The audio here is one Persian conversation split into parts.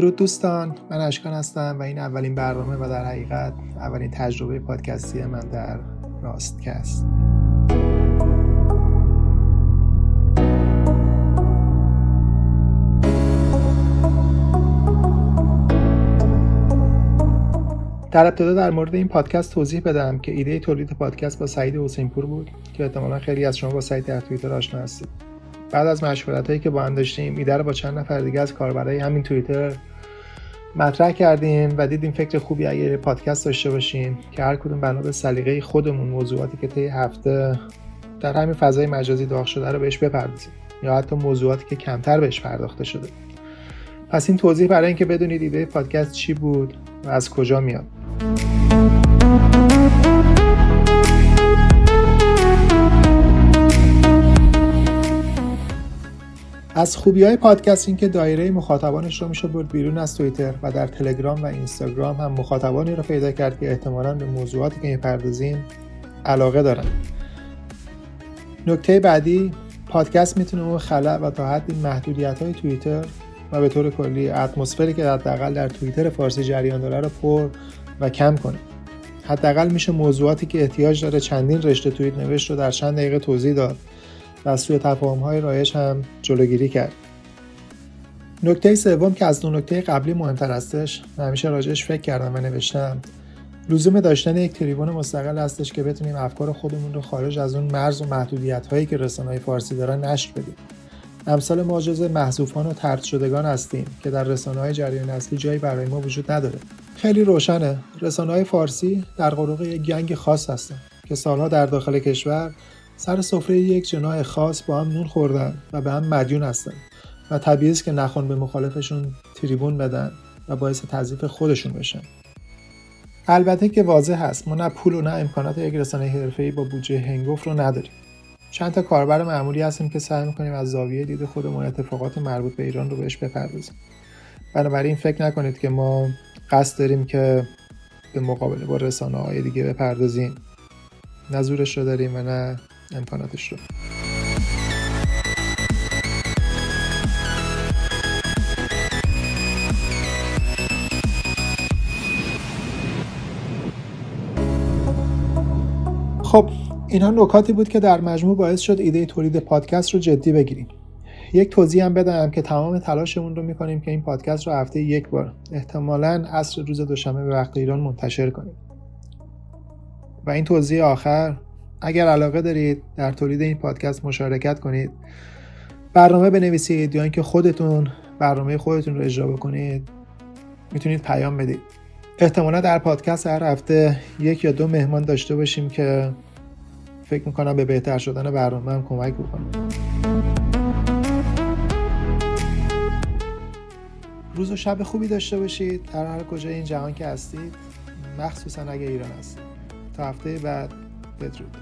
درود دوستان من اشکان هستم و این اولین برنامه و در حقیقت اولین تجربه پادکستی من در راستکست. در ابتدا در مورد این پادکست توضیح بدم که ایده تولید پادکست با سعید حسینپور بود که احتمالا خیلی از شما با سعید در توییتر آشنا هستید. بعد از مشورت هایی که با هم داشتیم ایده رو با چند نفر دیگه از کاربرای همین توییتر مطرح کردیم و دیدیم فکر خوبی اگه پادکست داشته باشیم که هر کدوم بنا به سلیقه خودمون موضوعاتی که طی هفته در همین فضای مجازی داغ شده رو بهش بپردازیم یا حتی موضوعاتی که کمتر بهش پرداخته شده. پس این توضیح برای اینکه بدونید ایده پادکست چی بود و از کجا میاد. از خوبی های پادکست این که دایره مخاطبانش رو میشه برد بیرون از توییتر و در تلگرام و اینستاگرام هم مخاطبانی رو پیدا کرد که احتمالا به موضوعاتی که می‌پردازیم علاقه دارن. نکته بعدی پادکست می‌تونه اون خلع و تا حدی محدودیت های توییتر و به طور کلی اتمسفری که حداقل در توییتر فارسی جریان داره رو پر و کم کنه. حداقل میشه موضوعاتی که احتیاج داره چندین رشته توییت نوشت رو در چند دقیقه توضیح داد. و از سوی تفاهم های رایش هم جلوگیری کرد. نکته سوم که از دو نکته قبلی مهمتر هستش همیشه راجعش فکر کردم و نوشتم. لزوم داشتن یک تریبون مستقل هستش که بتونیم افکار خودمون رو خارج از اون مرز و محدودیت هایی که رسانه‌های فارسی دارن نشر بدیم. امثال ما جز محذوفان و ترد شدگان هستیم که در رسانه های جریان اصلی جایی برای ما وجود نداره. خیلی روشنه. رسانه های فارسی در قروق یک گنگ خاص هستن که سالها در داخل کشور سر سفره یک جناح خاص با هم نون خوردن و به هم مدیون هستن و طبیعی است که نخون به مخالفشون تریبون بدن و باعث تضعیف خودشون بشن. البته که واضح هست ما نه پول و نه امکانات یک رسانه حرفه‌ای با بودجه هنگفت رو نداریم. چند تا کاربر معمولی هستیم که سعی می‌کنیم از زاویه دید خودمون اتفاقات مربوط به ایران رو بهش بپردازیم. بنابراین فکر نکنید که ما قصد داریم که به مقابله با رسانه های دیگه بپردازیم. نه زورش رو داریم و نه امکاناتش رو. خب اینها نکاتی بود که در مجموع باعث شد ایده تولید پادکست رو جدی بگیریم. یک توضیح هم بدم که تمام تلاشمون رو می‌کنیم که این پادکست رو هفته یک بار احتمالا عصر روز دوشنبه به وقت ایران منتشر کنیم. و این توضیح آخر اگر علاقه دارید در تولید این پادکست مشارکت کنید برنامه بنویسید یا اینکه خودتون برنامه خودتون رو اجرا بکنید می‌تونید پیام بدید. احتمالا در پادکست هر هفته یک یا دو مهمان داشته باشیم که فکر می‌کنم به بهتر شدن برنامه هم کمک بکنم روز و شب خوبی داشته باشید. در هر کجای این جهان که هستید مخصوصا اگه ایران هستید. تا هفته بعد. بدرود.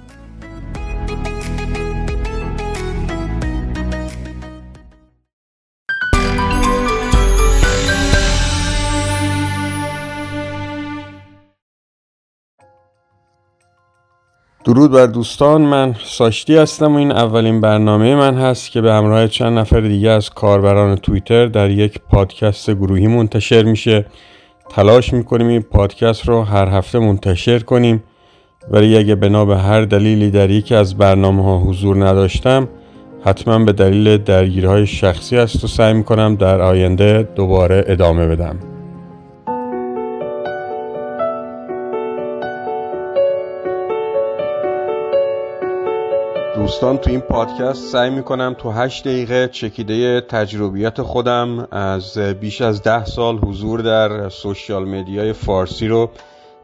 درود بر دوستان. من ساشتی هستم و این اولین برنامه من هست که به همراه چند نفر دیگه از کاربران توییتر در یک پادکست گروهی منتشر میشه. تلاش می‌کنیم این پادکست رو هر هفته منتشر کنیم. ولی اگه بنا به هر دلیلی در یکی از برنامه ها حضور نداشتم حتما به دلیل درگیرهای شخصی است و سعی می‌کنم در آینده دوباره ادامه بدم. دوستان تو این پادکست سعی می‌کنم تو هشت دقیقه چکیده تجربیات خودم از بیش از ده سال حضور در سوشیال میدیای فارسی رو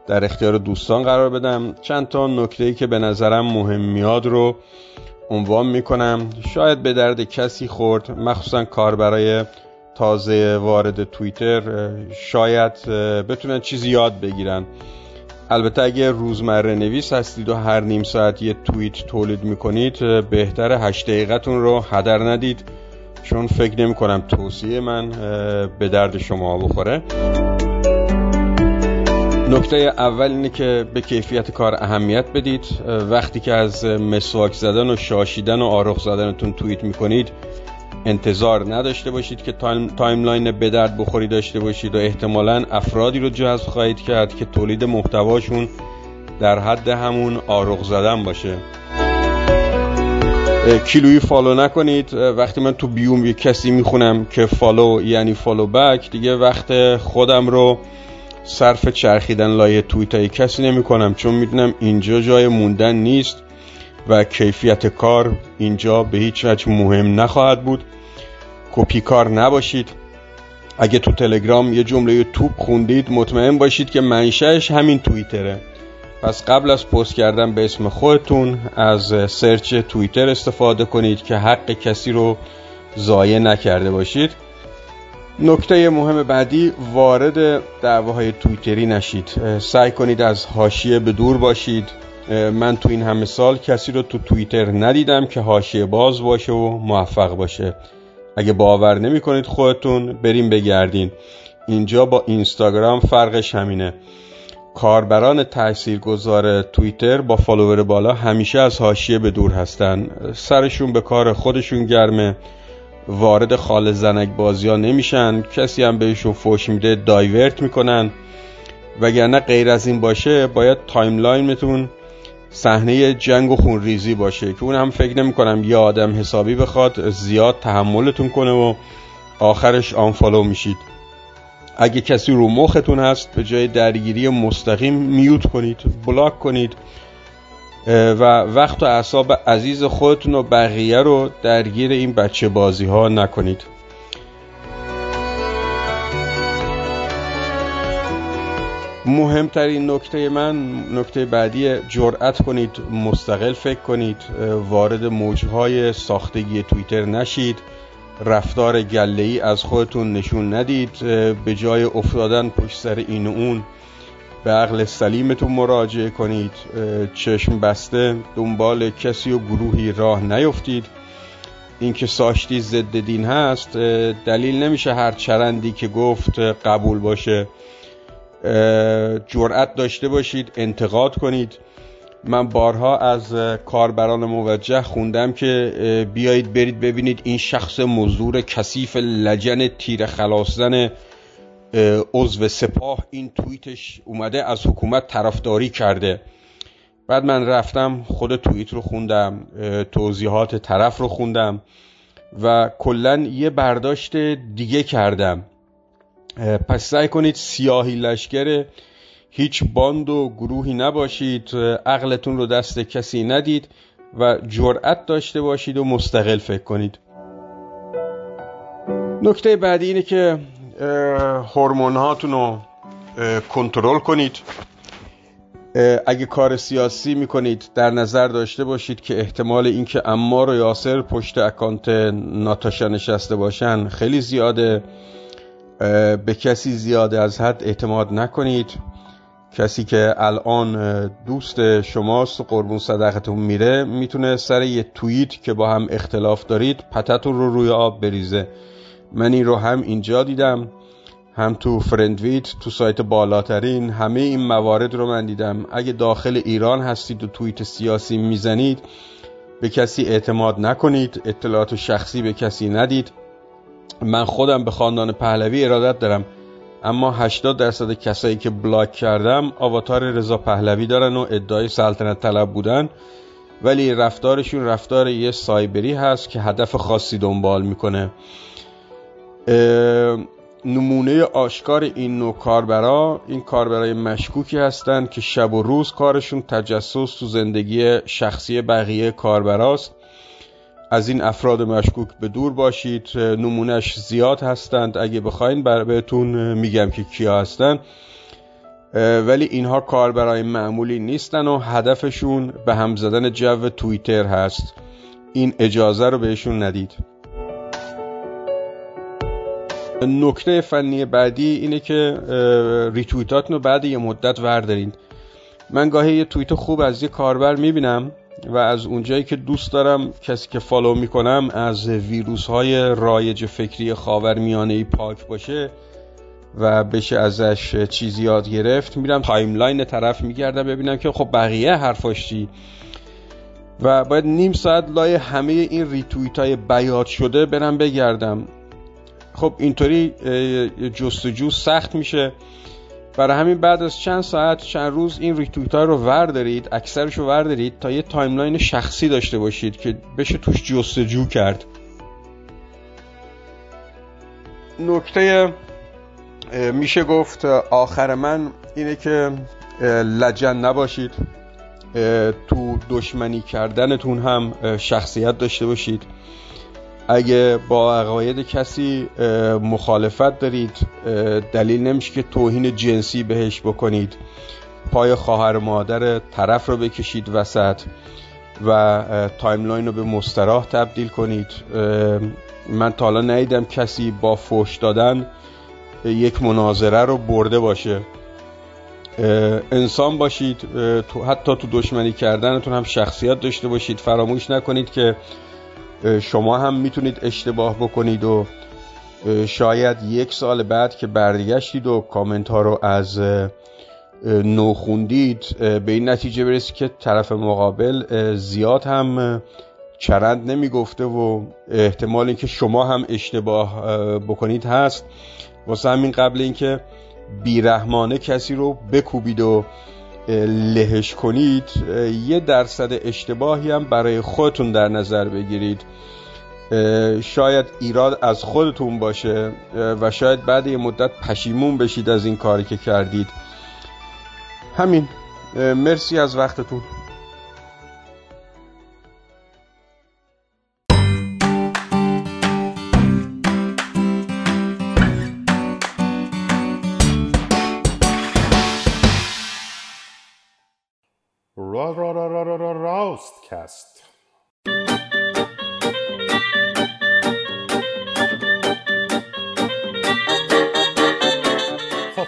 در اختیار دوستان قرار بدم. چند تا نکته که به نظرم مهم میاد رو عنوان می‌کنم. شاید به درد کسی خورد مخصوصا کار برای تازه وارد توییتر شاید بتونن چیزی یاد بگیرن. البته اگه روزمره نویس هستید و هر نیم ساعت یه توییت تولید می‌کنید بهتر هشت دقیقتون رو هدر ندید. چون فکر نمی کنم توصیه من به درد شما بخوره. نکته اول اینه که به کیفیت کار اهمیت بدید. وقتی که از مسواک زدن و شاشیدن و آروغ زدنتون توییت می‌کنید انتظار نداشته باشید که time، timeline به درد بخوری داشته باشید و احتمالا افرادی رو جذب خواهید کرد که تولید محتواشون در حد همون آروغ زدن باشه. کیلویی follow نکنید. وقتی من تو bio م یه کسی می‌خونم که follow یعنی follow back دیگه وقت خودم رو صرف چرخیدن لای توییت های کسی نمی کنم چون می‌دونم اینجا جای موندن نیست و کیفیت کار اینجا به هیچ وجه مهم نخواهد بود. کپی کار نباشید. اگه تو تلگرام یه جمله توپ خوندید مطمئن باشید که منشأش همین توییتره. پس قبل از پست کردن به اسم خودتون از سرچ توییتر استفاده کنید که حق کسی رو ضایع نکرده باشید. نکته مهم بعدی وارد دعواهای توییتری نشید. سعی کنید از حاشیه به دور باشید. من تو این همه سال کسی رو تو توییتر ندیدم که حاشیه باز باشه و موفق باشه. اگه باور نمی کنید خودتون بریم بگردین. اینجا با اینستاگرام فرقش همینه. کاربران تاثیرگذار توییتر با follower بالا همیشه از حاشیه به دور هستن. سرشون به کار خودشون گرمه. وارد خاله زنک بازی ها نمیشن. کسی هم بهشون فوش میده divert می‌کنن. وگرنه غیر از این باشه باید timeline تون صحنه جنگ و خونریزی باشه که اون هم فکر نمی کنم یه آدم حسابی بخواد زیاد تحملتون کنه و آخرش آنفالو میشید. اگه کسی رو مختون هست به جای درگیری مستقیم میوت کنید بلاک کنید. و وقت و اعصاب عزیز خودتون و بقیه رو درگیر این بچه بازی ها نکنید. مهمترین نکته من نکته بعدی جرأت کنید مستقل فکر کنید وارد موجهای ساختگی توییتر نشید رفتار گله ای از خودتون نشون ندید به جای افتادن پشت سر این و اون. به عقل سلیمتون مراجعه کنید چشم بسته دنبال کسی و گروهی راه نیفتید. اینکه ساشتی ضد دین هست دلیل نمیشه هر چرندی که گفت قبول باشه. جرأت داشته باشید انتقاد کنید. من بارها از کاربران موجه خوندم که بیایید برید ببینید این شخص مزدور کثیف لجن تیر خلاصزن عضو سپاه این توییتش اومده از حکومت طرفداری کرده. بعد من رفتم خود توییت رو خوندم توضیحات طرف رو خوندم و کلا یه برداشت دیگه کردم. پس سعی کنید سیاهی لشکر هیچ باند و گروهی نباشید عقلتون رو دست کسی ندید و جرأت داشته باشید و مستقل فکر کنید. نکته بعدی اینه که هورمون هاتون رو کنترل کنید. اگه کار سیاسی می‌کنید در نظر داشته باشید که احتمال اینکه امار و یاسر پشت اکانت ناتاشا نشسته باشن خیلی زیاده. به کسی زیاده از حد اعتماد نکنید. کسی که الان دوست شماست قربون صدقتون میره می‌تونه سر یه توییت که با هم اختلاف دارید پتتون رو روی آب بریزه. من این رو هم اینجا دیدم. هم تو فرندویت تو سایت بالاترین همه این موارد رو من دیدم. اگه داخل ایران هستید و توییت سیاسی می‌زنید به کسی اعتماد نکنید اطلاعات شخصی به کسی ندید. من خودم به خاندان پهلوی ارادت دارم اما 80 درصد کسایی که بلاک کردم آواتار رضا پهلوی دارن و ادعای سلطنت طلب بودن. ولی رفتارشون رفتار یه سایبری هست که هدف خاصی دنبال می‌کنه. نمونه آشکار این نوع کاربرا این کاربرای مشکوکی هستند که شب و روز کارشون تجسس تو زندگی شخصی بقیه کاربراست. از این افراد مشکوک به دور باشید نمونهش زیاد هستند. اگه بخواین بر بهتون میگم که کیا هستند ولی اینها کاربرای معمولی نیستن و هدفشون به هم زدن جو توییتر هست. این اجازه رو بهشون ندید. نکته فنی بعدی اینه که ریتویتاتون رو بعد یه مدت وردارین. من گاهی یه توییت خوب از یه کاربر می‌بینم و از اونجایی که دوست دارم کسی که follow می‌کنم از ویروس های رایج فکری خاور میانه ای پاک باشه و بشه ازش چیزی یاد گرفت میرم timeline طرف میگردم ببینم که خب بقیه حرفاش چی. و باید نیم ساعت لای همه این ریتویت های بیاد شده برم بگردم. خب اینطوری جستجو سخت میشه. برای همین بعد از چند ساعت چند روز این ریتویت ها رو وردارید اکثرش رو وردارید تا یه timeline شخصی داشته باشید که بشه توش جستجو کرد. نکته میشه گفت آخر من اینه که لجن نباشید. تو دشمنی کردنتون هم شخصیت داشته باشید. اگه با عقاید کسی مخالفت دارید دلیل نمیشه که توهین جنسی بهش بکنید. پای خواهر مادر طرف رو بکشید وسط و timeline رو به مستراح تبدیل کنید. من تا حالا ندیدم کسی با فوش دادن یک مناظره رو برده باشه. انسان باشید حتی تو دشمنی کردنتون هم شخصیت داشته باشید. فراموش نکنید که شما هم می‌تونید اشتباه بکنید و شاید یک سال بعد که برگشتید و کامنت ها رو از نو خوندید به این نتیجه برسید که طرف مقابل زیاد هم چرند نمی‌گفته و احتمال اینکه شما هم اشتباه بکنید هست. واسه همین قبل اینکه بیرحمانه کسی رو بکوبید و لهش کنید یه درصد اشتباهی هم برای خودتون در نظر بگیرید. شاید ایراد از خودتون باشه و شاید بعد یه مدت پشیمون بشید از این کاری که کردید. همین مرسی از وقتتون. کست خب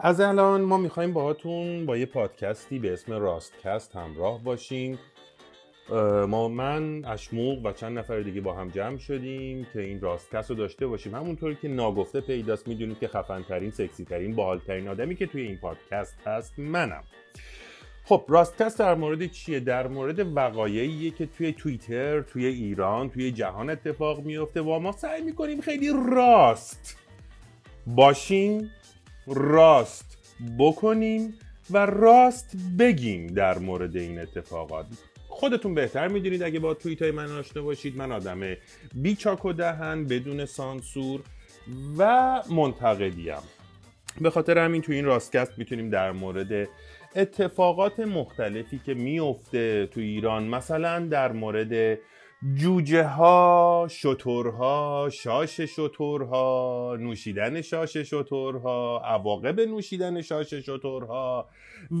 از الان ما می‌خوایم باهاتون با یه پادکستی به اسم راستکست همراه باشیم. ما من اشموق و چند نفر دیگه با هم جمع شدیم که این راستکست رو داشته باشیم. همونطوری که ناگفته پیداست می‌دونیم که خفن ترین سکسی آدمی که توی این پادکست هست منم. خب راستکست در مورد چیه؟ در مورد وقایعیه که توی توییتر توی ایران توی جهان اتفاق میفته و ما سعی می‌کنیم خیلی راست باشیم راست بکنیم و راست بگیم در مورد این اتفاقات. خودتون بهتر می‌دونید اگه با توییت های من آشنا باشید. من آدم بیچاک و دهن بدون سانسور و منتقدیم. به خاطر همین تو این راستکست می‌تونیم در مورد اتفاقات مختلفی که میفته تو ایران مثلا در مورد جوجه ها شترها شاش شترها نوشیدن شاش شترها عواقب نوشیدن شاش شترها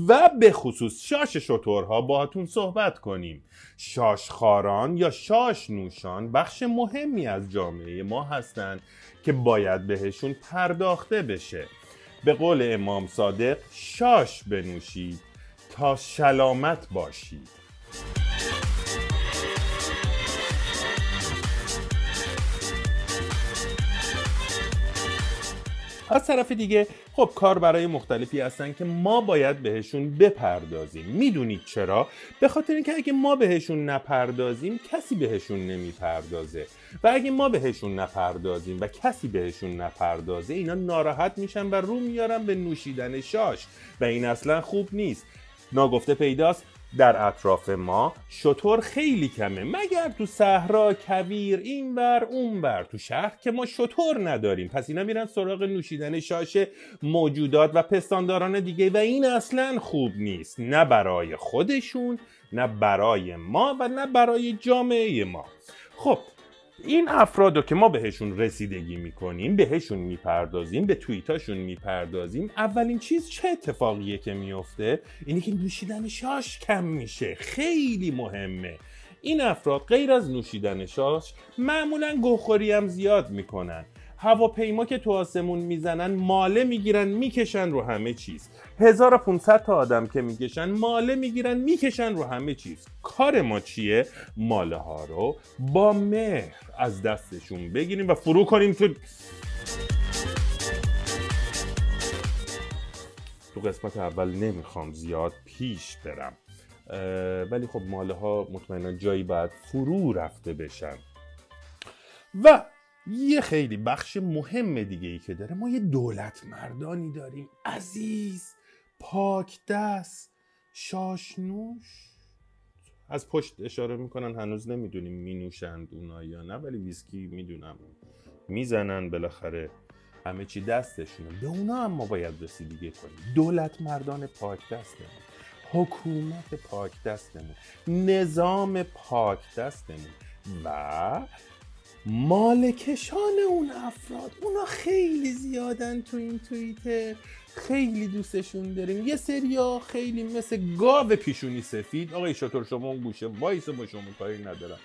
و به خصوص شاش شترها باهاتون صحبت کنیم. شاشخاران یا شاش نوشان بخش مهمی از جامعه ما هستند که باید بهشون پرداخته بشه. به قول امام صادق شاش بنوشید تا سلامت باشید. از طرف دیگه خب کار برای مختلفی هستن که ما باید بهشون بپردازیم. می‌دونید چرا؟ به خاطر اینکه اگه ما بهشون نپردازیم کسی بهشون نمی‌پردازه. و اگه ما بهشون نپردازیم و کسی بهشون نپردازه اینا ناراحت میشن و رو میارن به نوشیدن شاش. و این اصلا خوب نیست. ناگفته پیداست. در اطراف ما. شطور خیلی کمه. مگر تو صحرا کویر اینور اونور. تو شهر که ما شطور نداریم. پس اینا میرن سراغ نوشیدن شاش موجودات و پستانداران دیگه و این اصلا خوب نیست. نه برای خودشون نه برای ما و نه برای جامعه ما. خب این افراد رو که ما بهشون رسیدگی می‌کنیم بهشون می‌پردازیم به توییتاشون می‌پردازیم اولین چیز چه اتفاقیه که میفته اینی که نوشیدن شاش کم میشه خیلی مهمه. این افراد غیر از نوشیدن شاش معمولا گوخوری هم زیاد می‌کنن. هواپیما که تو آسمون می‌زنن ماله می‌گیرن می‌کشن رو همه چیز. 1500 تا آدم که می‌کشن ماله می‌گیرن می‌کشن رو همه چیز. کار ما چیه؟ ماله ها رو با مهر از دستشون بگیریم و فرو کنیم تو تو قسمت اول نمی‌خوام زیاد پیش برم. ولی خب ماله ها مطمئنا جایی باید فرو رفته بشن. و یه خیلی بخش مهم دیگه ای که داره ما یه دولت مردانی داریم. عزیز پاک دست شاشنوش. از پشت اشاره می‌کنن هنوز نمی‌دونیم مینوشند اونا یا نه ولی ویسکی می‌دونم می‌زنن بالاخره همه چی دستشونه. به اونا هم ما باید رسیدگی کنیم. دولت مردان پاک دستمون حکومت پاک دستمون نظام پاک دستمون و مالکشان اون افراد. اونا خیلی زیادن تو این توییتر. خیلی دوستشون داریم. یه سریا خیلی مثل گاو پیشونی سفید. آقای شطور شما اون گوشه وایس با شما کاری ندارم.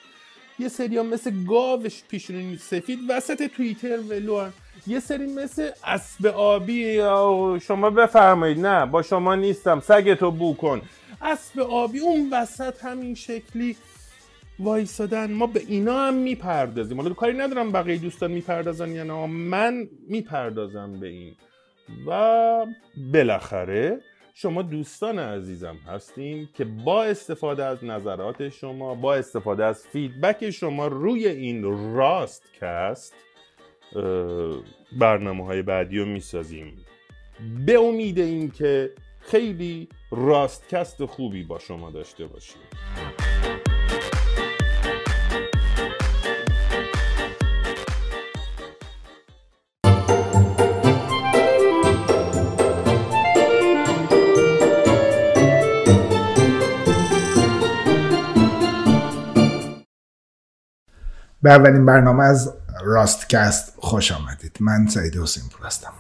یه سریا مثل گاوش پیشونی سفید وسط توییتر ولو یه سری مثل اسب آبی شما بفرمایید. نه با شما نیستم. سگتو بو کن. اسب آبی اون وسط همین شکلی وایسادن. ما به اینا هم می‌پردازیم. حالا کاری ندارم بقیه دوستان می‌پردازن یا نه. من می‌پردازم به این. و بالاخره شما دوستان عزیزم هستیم که با استفاده از نظرات شما با استفاده از feedback شما روی این راست کست برنامه های بعدی رو می‌سازیم. به امید اینکه خیلی راستکست خوبی با شما داشته باشیم. به اولین برنامه از راستکست خوش آمدید. من سعید حسین پور هستم.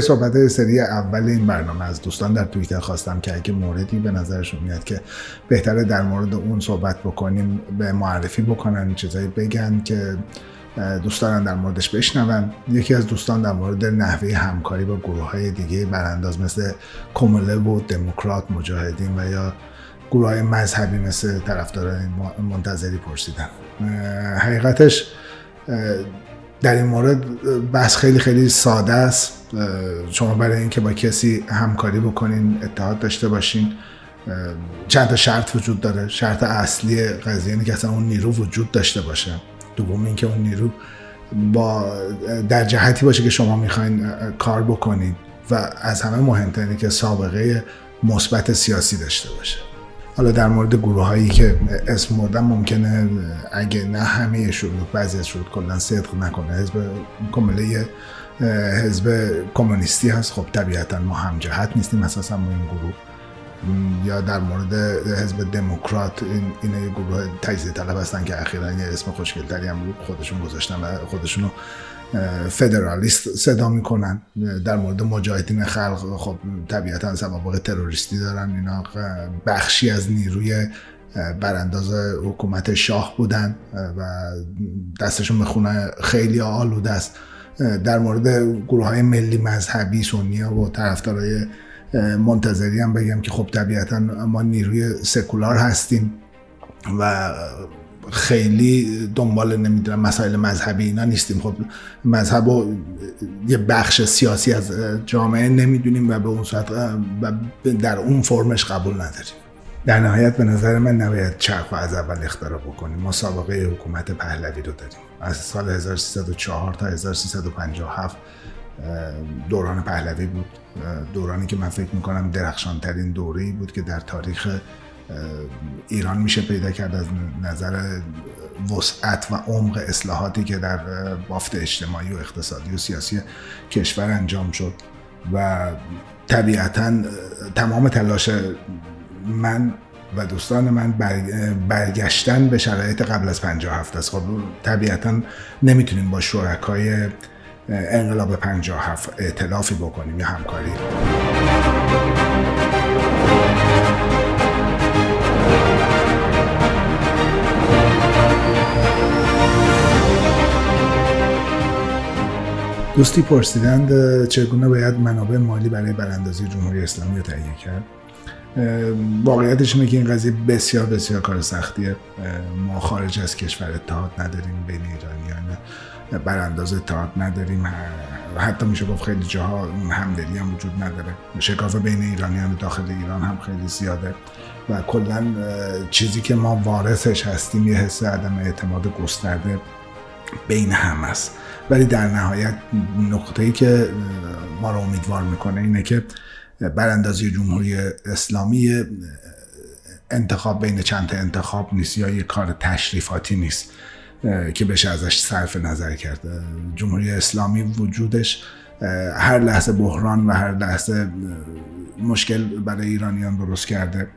برای صحبت سری اول این برنامه از دوستان در توییتر خواستم که اگه موردی به نظرشون میاد که بهتره در مورد اون صحبت بکنیم به معرفی بکنن چیزایی بگن که دوستان در موردش بشنون. یکی از دوستان در مورد نحوه همکاری با گروه های دیگه برانداز مثل کومله و دموکرات مجاهدین و یا گروه های مذهبی مثل طرفداران منتظری پرسیدن. حقیقتش در این مورد بحث خیلی خیلی ساده است. شما برای اینکه با کسی همکاری بکنین اتحاد داشته باشین چند تا شرط وجود داره. شرط اصلی قضیه اینه که اصلا اون نیرو وجود داشته باشه. دوم اینکه اون نیرو با در جهتی باشه که شما می‌خواین کار بکنین و از همه مهمتره که سابقه مثبت سیاسی داشته باشه. حالا در مورد گروه هایی که اسم مردن ممکنه اگه نه همه شروط بعضی از شروط کلا صدق نکنه. حزب کمله حزب کمونیستی هست. خب طبیعتا ما هم جهت نیستیم اساسا با این گروه. یا در مورد حزب دموکرات این اینا یه گروه تجزیه طلب هستن که اخیرا یه اسم خوشگلتری هم خودشون گذاشتن و خودشونو فدرالیست صدا می‌کنن در مورد مجاهدین خلق. خب طبیعتا سوابق تروریستی دارن اینا بخشی از نیروی برانداز حکومت شاه بودن و دستشون به خونه خیلی آلوده است. در مورد گروه های ملی مذهبی سنی و طرفدارای منتظری هم بگم که خب طبیعتا ما نیروی سکولار هستیم و خیلی دنبال نمی‌دونم مسائل مذهبی اینا نیستیم. خب مذهب و یه بخش سیاسی از جامعه نمی‌دونیم و به اون صورت و در اون فرمش قبول نداریم. در نهایت به نظر من نباید چرخ از اول اختراع بکنیم. ما سابقه حکومت پهلوی رو داریم. از سال 1304 تا 1357 دوران پهلوی بود. دورانی که من فکر می‌کنم درخشانترین دوره بود که در تاریخ ایران میشه پیدا کرد از نظر وسعت و عمق اصلاحاتی که در بافت اجتماعی و اقتصادی و سیاسی کشور انجام شد و طبیعتا تمام تلاش من و دوستان من برگشتن به شرایط قبل از 57 است. خب طبیعتا نمی‌تونیم با شرکای انقلاب 57 اعتلافی بکنیم یا همکاری. دوستی پرسیدند چگونه باید منابع مالی برای براندازی جمهوری اسلامی رو تهیه کرد؟ واقعیتش اینه که این قضیه بسیار بسیار کار سختیه. ما خارج از کشور اتحاد نداریم بین ایرانیان برانداز اتحاد نداریم. حتی میشه گفت خیلی جاها همدلی هم وجود نداره. شکاف بین ایرانیان داخل ایران هم خیلی زیاده. و کلا چیزی که ما وارثش هستیم یه حس عدم اعتماد گسترده بین هم است ولی در نهایت نقطه ای که ما رو امیدوار می‌کنه اینه که براندازی جمهوری اسلامی انتخاب بین چند تا انتخاب نیست یا یک کار تشریفاتی نیست که بشه ازش صرف نظر کرد. جمهوری اسلامی وجودش هر لحظه بحران و هر لحظه مشکل برای ایرانیان درست کرده.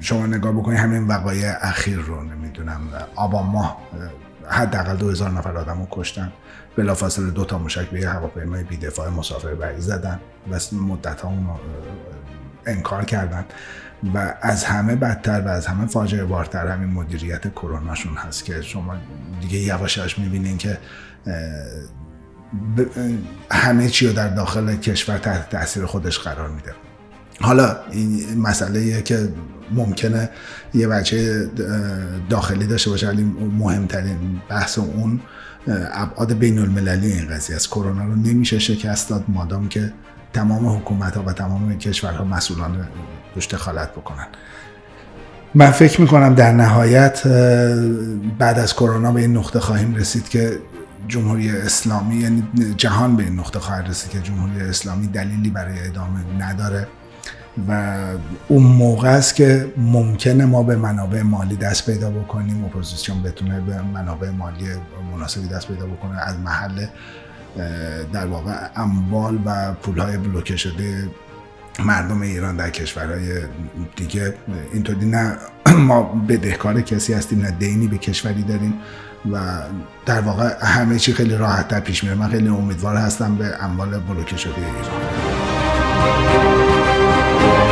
شما نگاه بکنید همین وقایع اخیر رو نمی‌دونم آبان ماه حداقل دو هزار نفر آدم رو کشتن. بلافاصله دو تا مشک به هواپیمای بیدفاع مسافر بری زدن و مدت ها اون انکار کردن. و از همه بدتر و از همه فاجعه بارتر همین مدیریت کروناشون هست که شما دیگه یواشاش می‌بینین که همه چی رو در داخل کشور تحت تاثیر خودش قرار میده. حالا این مسئله که ممکنه یه بچه داخلی داشته باشه ولی مهمترین بحث اون ابعاد بین المللی این قضیه از کرونا رو نمیشه شکست داد. مادام که تمام حکومت ها و تمام کشورها مسئولان روش دخالت بکنن. من فکر می‌کنم در نهایت بعد از کرونا به این نقطه خواهیم رسید که جمهوری اسلامی یعنی جهان به این نقطه خواهد رسید که جمهوری اسلامی دلیلی برای ادامه نداره. و اون موقع است که ممکنه ما به منابع مالی دست پیدا بکنیم اپوزیسیون بتونه به منابع مالی مناسبی دست پیدا بکنه. از محل در واقع اموال و پولهای بلوکه شده مردم ایران در کشورهای دیگه. اینطوری نه ما بدهکار کسی هستیم نه دینی به کشوری داریم و در واقع همه چی خیلی راحت تر پیش میره. من خیلی امیدوار هستم به اموال بلوکه شده ایران. Thank you.